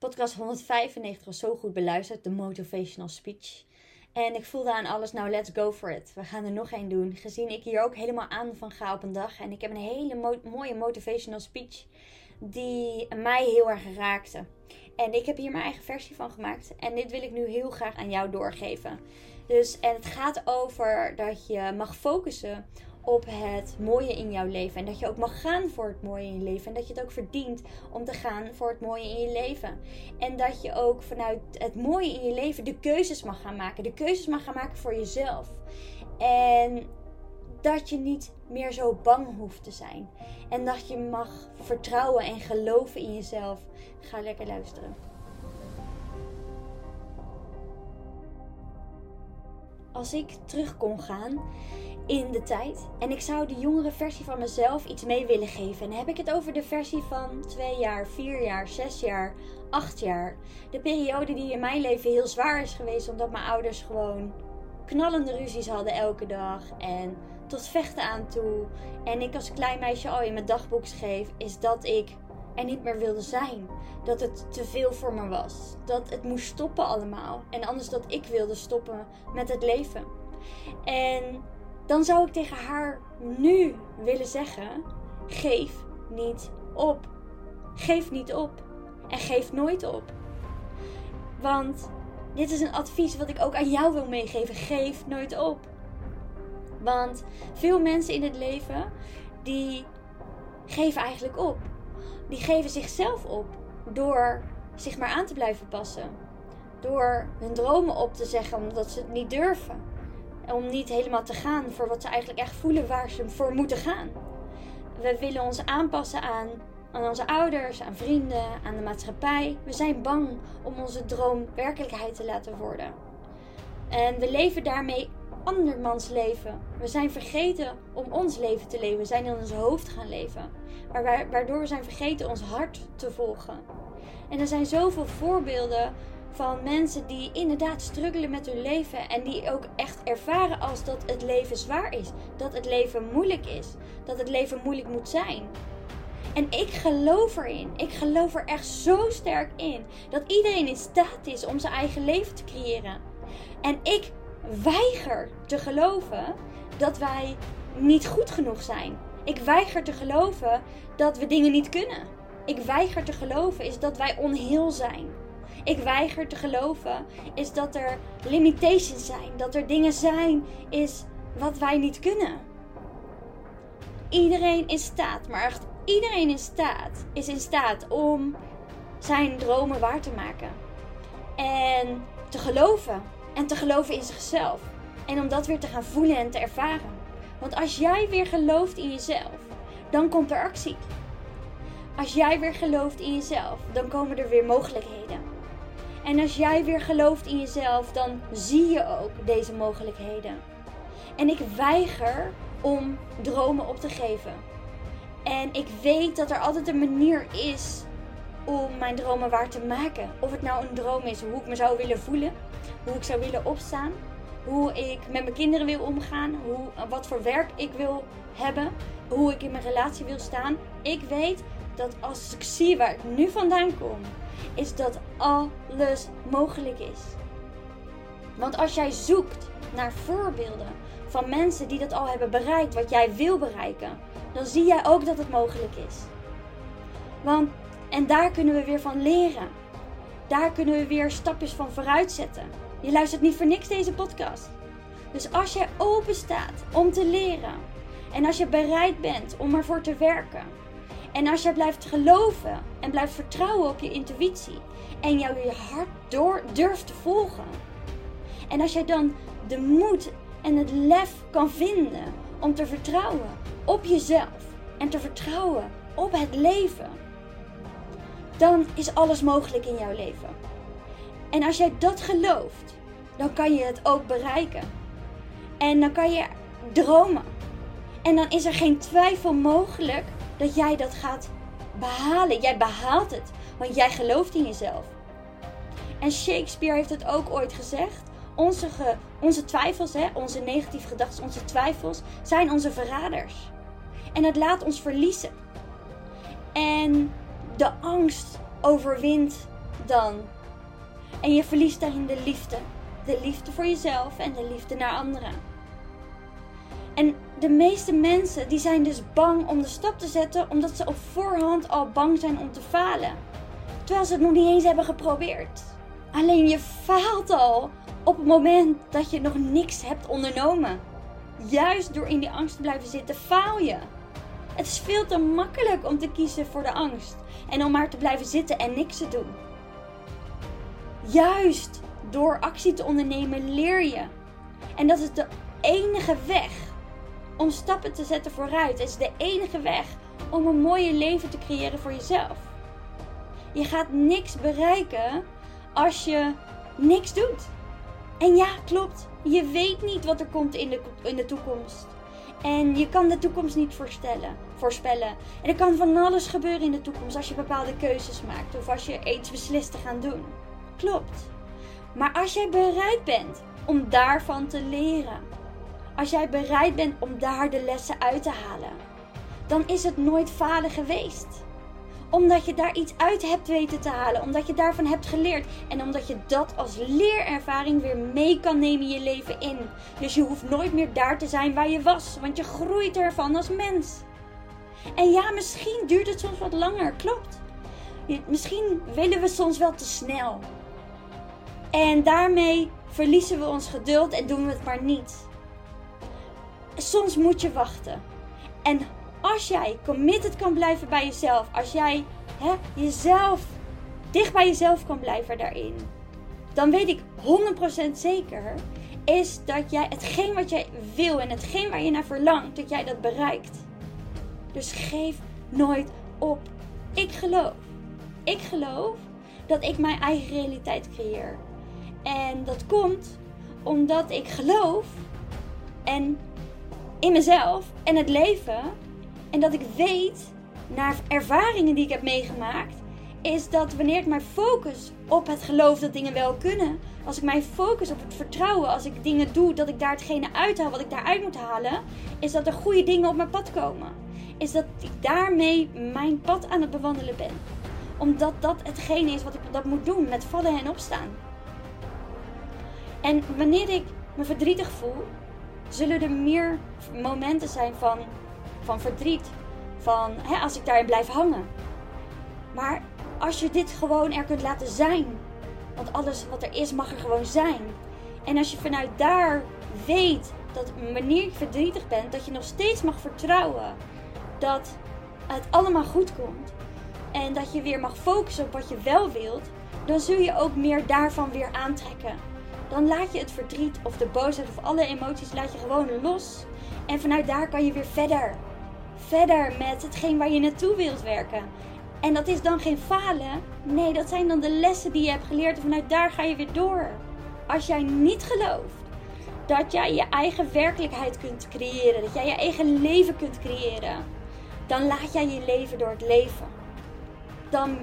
Podcast 195 was zo goed beluisterd, de motivational speech. En ik voelde aan alles, nou let's go for it. We gaan er nog één doen. Gezien ik hier ook helemaal aan van ga op een dag. En ik heb een hele mooie motivational speech die mij heel erg raakte. En ik heb hier mijn eigen versie van gemaakt. En dit wil ik nu heel graag aan jou doorgeven. Dus, en het gaat over dat je mag focussen op het mooie in jouw leven. En dat je ook mag gaan voor het mooie in je leven. En dat je het ook verdient om te gaan voor het mooie in je leven. En dat je ook vanuit het mooie in je leven de keuzes mag gaan maken. De keuzes mag gaan maken voor jezelf. En dat je niet meer zo bang hoeft te zijn. En dat je mag vertrouwen en geloven in jezelf. Ga lekker luisteren. Als ik terug kon gaan in de tijd. En ik zou de jongere versie van mezelf iets mee willen geven. En dan heb ik het over de versie van 2 jaar, 4 jaar, 6 jaar, 8 jaar. De periode die in mijn leven heel zwaar is geweest. Omdat mijn ouders gewoon knallende ruzies hadden elke dag. En tot vechten aan toe. En ik als klein meisje al in mijn dagboek schreef. Is dat ik er niet meer wilde zijn. Dat het te veel voor me was. Dat het moest stoppen allemaal. En anders dat ik wilde stoppen met het leven. En dan zou ik tegen haar nu willen zeggen: geef niet op. Geef niet op. En geef nooit op. Want dit is een advies wat ik ook aan jou wil meegeven. Geef nooit op. Want veel mensen in het leven die geven eigenlijk op. Die geven zichzelf op door zich maar aan te blijven passen. Door hun dromen op te zeggen omdat ze het niet durven om niet helemaal te gaan voor wat ze eigenlijk echt voelen waar ze voor moeten gaan. We willen ons aanpassen aan, aan onze ouders, aan vrienden, aan de maatschappij. We zijn bang om onze droom werkelijkheid te laten worden. En we leven daarmee andermans leven. We zijn vergeten om ons leven te leven. We zijn in ons hoofd gaan leven. Waardoor we zijn vergeten ons hart te volgen. En er zijn zoveel voorbeelden van mensen die inderdaad struggelen met hun leven en die ook echt ervaren als dat het leven zwaar is, dat het leven moeilijk is, dat het leven moeilijk moet zijn. En ik geloof erin. Ik geloof er echt zo sterk in dat iedereen in staat is om zijn eigen leven te creëren. En ik weiger te geloven dat wij niet goed genoeg zijn. Ik weiger te geloven dat we dingen niet kunnen. Ik weiger te geloven is dat wij onheel zijn ik weiger te geloven, is dat er limitations zijn. Dat er dingen zijn, is wat wij niet kunnen. Iedereen in staat, maar echt iedereen in staat, is in staat om zijn dromen waar te maken. En te geloven. En te geloven in zichzelf. En om dat weer te gaan voelen en te ervaren. Want als jij weer gelooft in jezelf, dan komt er actie. Als jij weer gelooft in jezelf, dan komen er weer mogelijkheden. En als jij weer gelooft in jezelf, dan zie je ook deze mogelijkheden. En ik weiger om dromen op te geven. En ik weet dat er altijd een manier is om mijn dromen waar te maken. Of het nou een droom is, hoe ik me zou willen voelen, hoe ik zou willen opstaan, hoe ik met mijn kinderen wil omgaan, hoe, wat voor werk ik wil hebben, hoe ik in mijn relatie wil staan. Ik weet dat als ik zie waar ik nu vandaan kom, is dat alles mogelijk is. Want als jij zoekt naar voorbeelden van mensen die dat al hebben bereikt, wat jij wil bereiken, dan zie jij ook dat het mogelijk is. Want, en daar kunnen we weer van leren. Daar kunnen we weer stapjes van vooruit zetten. Je luistert niet voor niks deze podcast. Dus als jij open staat om te leren en als je bereid bent om ervoor te werken, en als jij blijft geloven en blijft vertrouwen op je intuïtie en jou je hart door durft te volgen. En als jij dan de moed en het lef kan vinden om te vertrouwen op jezelf en te vertrouwen op het leven, dan is alles mogelijk in jouw leven. En als jij dat gelooft, dan kan je het ook bereiken. En dan kan je dromen. En dan is er geen twijfel mogelijk dat jij dat gaat behalen. Jij behaalt het, want jij gelooft in jezelf. En Shakespeare heeft het ook ooit gezegd. Onze, onze twijfels, hè, onze negatieve gedachten, onze twijfels zijn onze verraders. En het laat ons verliezen. En de angst overwint dan. En je verliest daarin de liefde. De liefde voor jezelf en de liefde naar anderen. En de meeste mensen die zijn dus bang om de stap te zetten omdat ze op voorhand al bang zijn om te falen. Terwijl ze het nog niet eens hebben geprobeerd. Alleen je faalt al op het moment dat je nog niks hebt ondernomen. Juist door in die angst te blijven zitten, faal je. Het is veel te makkelijk om te kiezen voor de angst en om maar te blijven zitten en niks te doen. Juist door actie te ondernemen leer je. En dat is de enige weg om stappen te zetten vooruit. Het is de enige weg om een mooie leven te creëren voor jezelf. Je gaat niks bereiken als je niks doet. En ja, klopt. Je weet niet wat er komt in de, in de toekomst. En je kan de toekomst niet voorstellen, voorspellen. En er kan van alles gebeuren in de toekomst als je bepaalde keuzes maakt of als je iets beslist te gaan doen. Klopt. Maar als jij bereid bent om daarvan te leren, als jij bereid bent om daar de lessen uit te halen, dan is het nooit falen geweest omdat je daar iets uit hebt weten te halen. Omdat je daarvan hebt geleerd. En omdat je dat als leerervaring weer mee kan nemen in je leven in. Dus je hoeft nooit meer daar te zijn waar je was. Want je groeit ervan als mens. En ja, misschien duurt het soms wat langer. Klopt. Misschien willen we soms wel te snel. En daarmee verliezen we ons geduld en doen we het maar niet. Soms moet je wachten. En als jij committed kan blijven bij jezelf, als jij hè, jezelf dicht bij jezelf kan blijven daarin, dan weet ik 100% zeker is dat jij hetgeen wat jij wil en hetgeen waar je naar verlangt, dat jij dat bereikt. Dus geef nooit op. Ik geloof. Ik geloof dat ik mijn eigen realiteit creëer. En dat komt omdat ik geloof en in mezelf en het leven en dat ik weet, naar ervaringen die ik heb meegemaakt, is dat wanneer ik mij focus op het geloof dat dingen wel kunnen, als ik mij focus op het vertrouwen, als ik dingen doe, dat ik daar hetgene uithaal wat ik daaruit moet halen, is dat er goede dingen op mijn pad komen. Is dat ik daarmee mijn pad aan het bewandelen ben. Omdat dat hetgene is wat ik dat moet doen, met vallen en opstaan. En wanneer ik me verdrietig voel, zullen er meer momenten zijn van van verdriet, van hè, als ik daarin blijf hangen. Maar als je dit gewoon er kunt laten zijn, want alles wat er is mag er gewoon zijn. En als je vanuit daar weet dat wanneer je verdrietig bent, dat je nog steeds mag vertrouwen dat het allemaal goed komt. En dat je weer mag focussen op wat je wel wilt, dan zul je ook meer daarvan weer aantrekken. Dan laat je het verdriet of de boosheid of alle emoties laat je gewoon los. En vanuit daar kan je weer verder verder met hetgeen waar je naartoe wilt werken. En dat is dan geen falen. Nee, dat zijn dan de lessen die je hebt geleerd. En vanuit daar ga je weer door. Als jij niet gelooft dat jij je eigen werkelijkheid kunt creëren, dat jij je eigen leven kunt creëren, dan laat jij je leven door het leven. Dan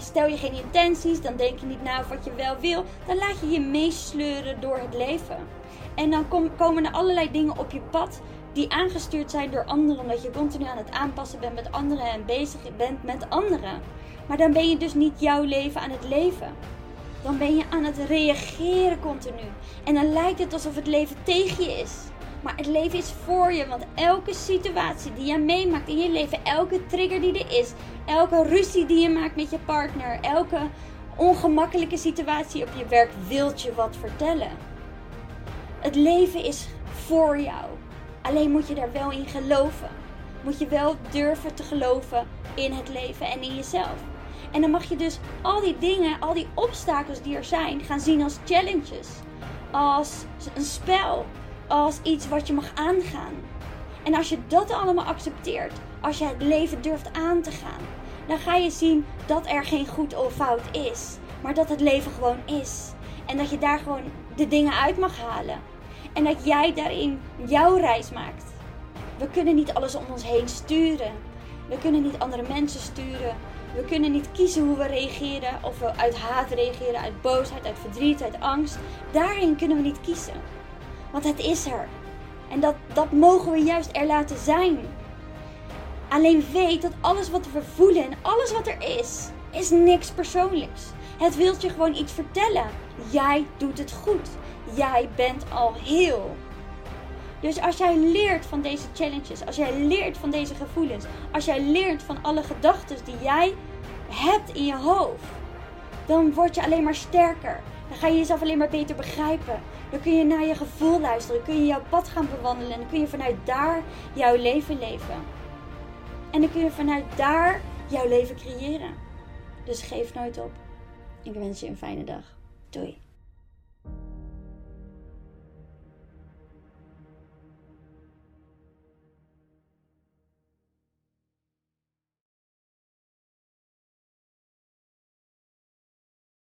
stel je geen intenties, dan denk je niet na of wat je wel wil. Dan laat je je meesleuren door het leven. En dan komen er allerlei dingen op je pad die aangestuurd zijn door anderen, omdat je continu aan het aanpassen bent met anderen en bezig bent met anderen. Maar dan ben je dus niet jouw leven aan het leven. Dan ben je aan het reageren continu. En dan lijkt het alsof het leven tegen je is. Maar het leven is voor je, want elke situatie die je meemaakt in je leven, elke trigger die er is, elke ruzie die je maakt met je partner, elke ongemakkelijke situatie op je werk, wilt je wat vertellen. Het leven is voor jou. Alleen moet je daar wel in geloven. Moet je wel durven te geloven in het leven en in jezelf. En dan mag je dus al die dingen, al die obstakels die er zijn, gaan zien als challenges. Als een spel. Als iets wat je mag aangaan. En als je dat allemaal accepteert, als je het leven durft aan te gaan, dan ga je zien dat er geen goed of fout is. Maar dat het leven gewoon is. En dat je daar gewoon de dingen uit mag halen. En dat jij daarin jouw reis maakt. We kunnen niet alles om ons heen sturen. We kunnen niet andere mensen sturen. We kunnen niet kiezen hoe we reageren. Of we uit haat reageren, uit boosheid, uit verdriet, uit angst. Daarin kunnen we niet kiezen. Want het is er. En dat, dat mogen we juist er laten zijn. Alleen weet dat alles wat we voelen en alles wat er is, is niks persoonlijks. Het wilt je gewoon iets vertellen. Jij doet het goed. Jij bent al heel. Dus als jij leert van deze challenges, als jij leert van deze gevoelens, als jij leert van alle gedachten die jij hebt in je hoofd, dan word je alleen maar sterker. Dan ga je jezelf alleen maar beter begrijpen. Dan kun je naar je gevoel luisteren. Dan kun je jouw pad gaan bewandelen. En dan kun je vanuit daar jouw leven leven. En dan kun je vanuit daar jouw leven creëren. Dus geef nooit op. Ik wens je een fijne dag. Doei.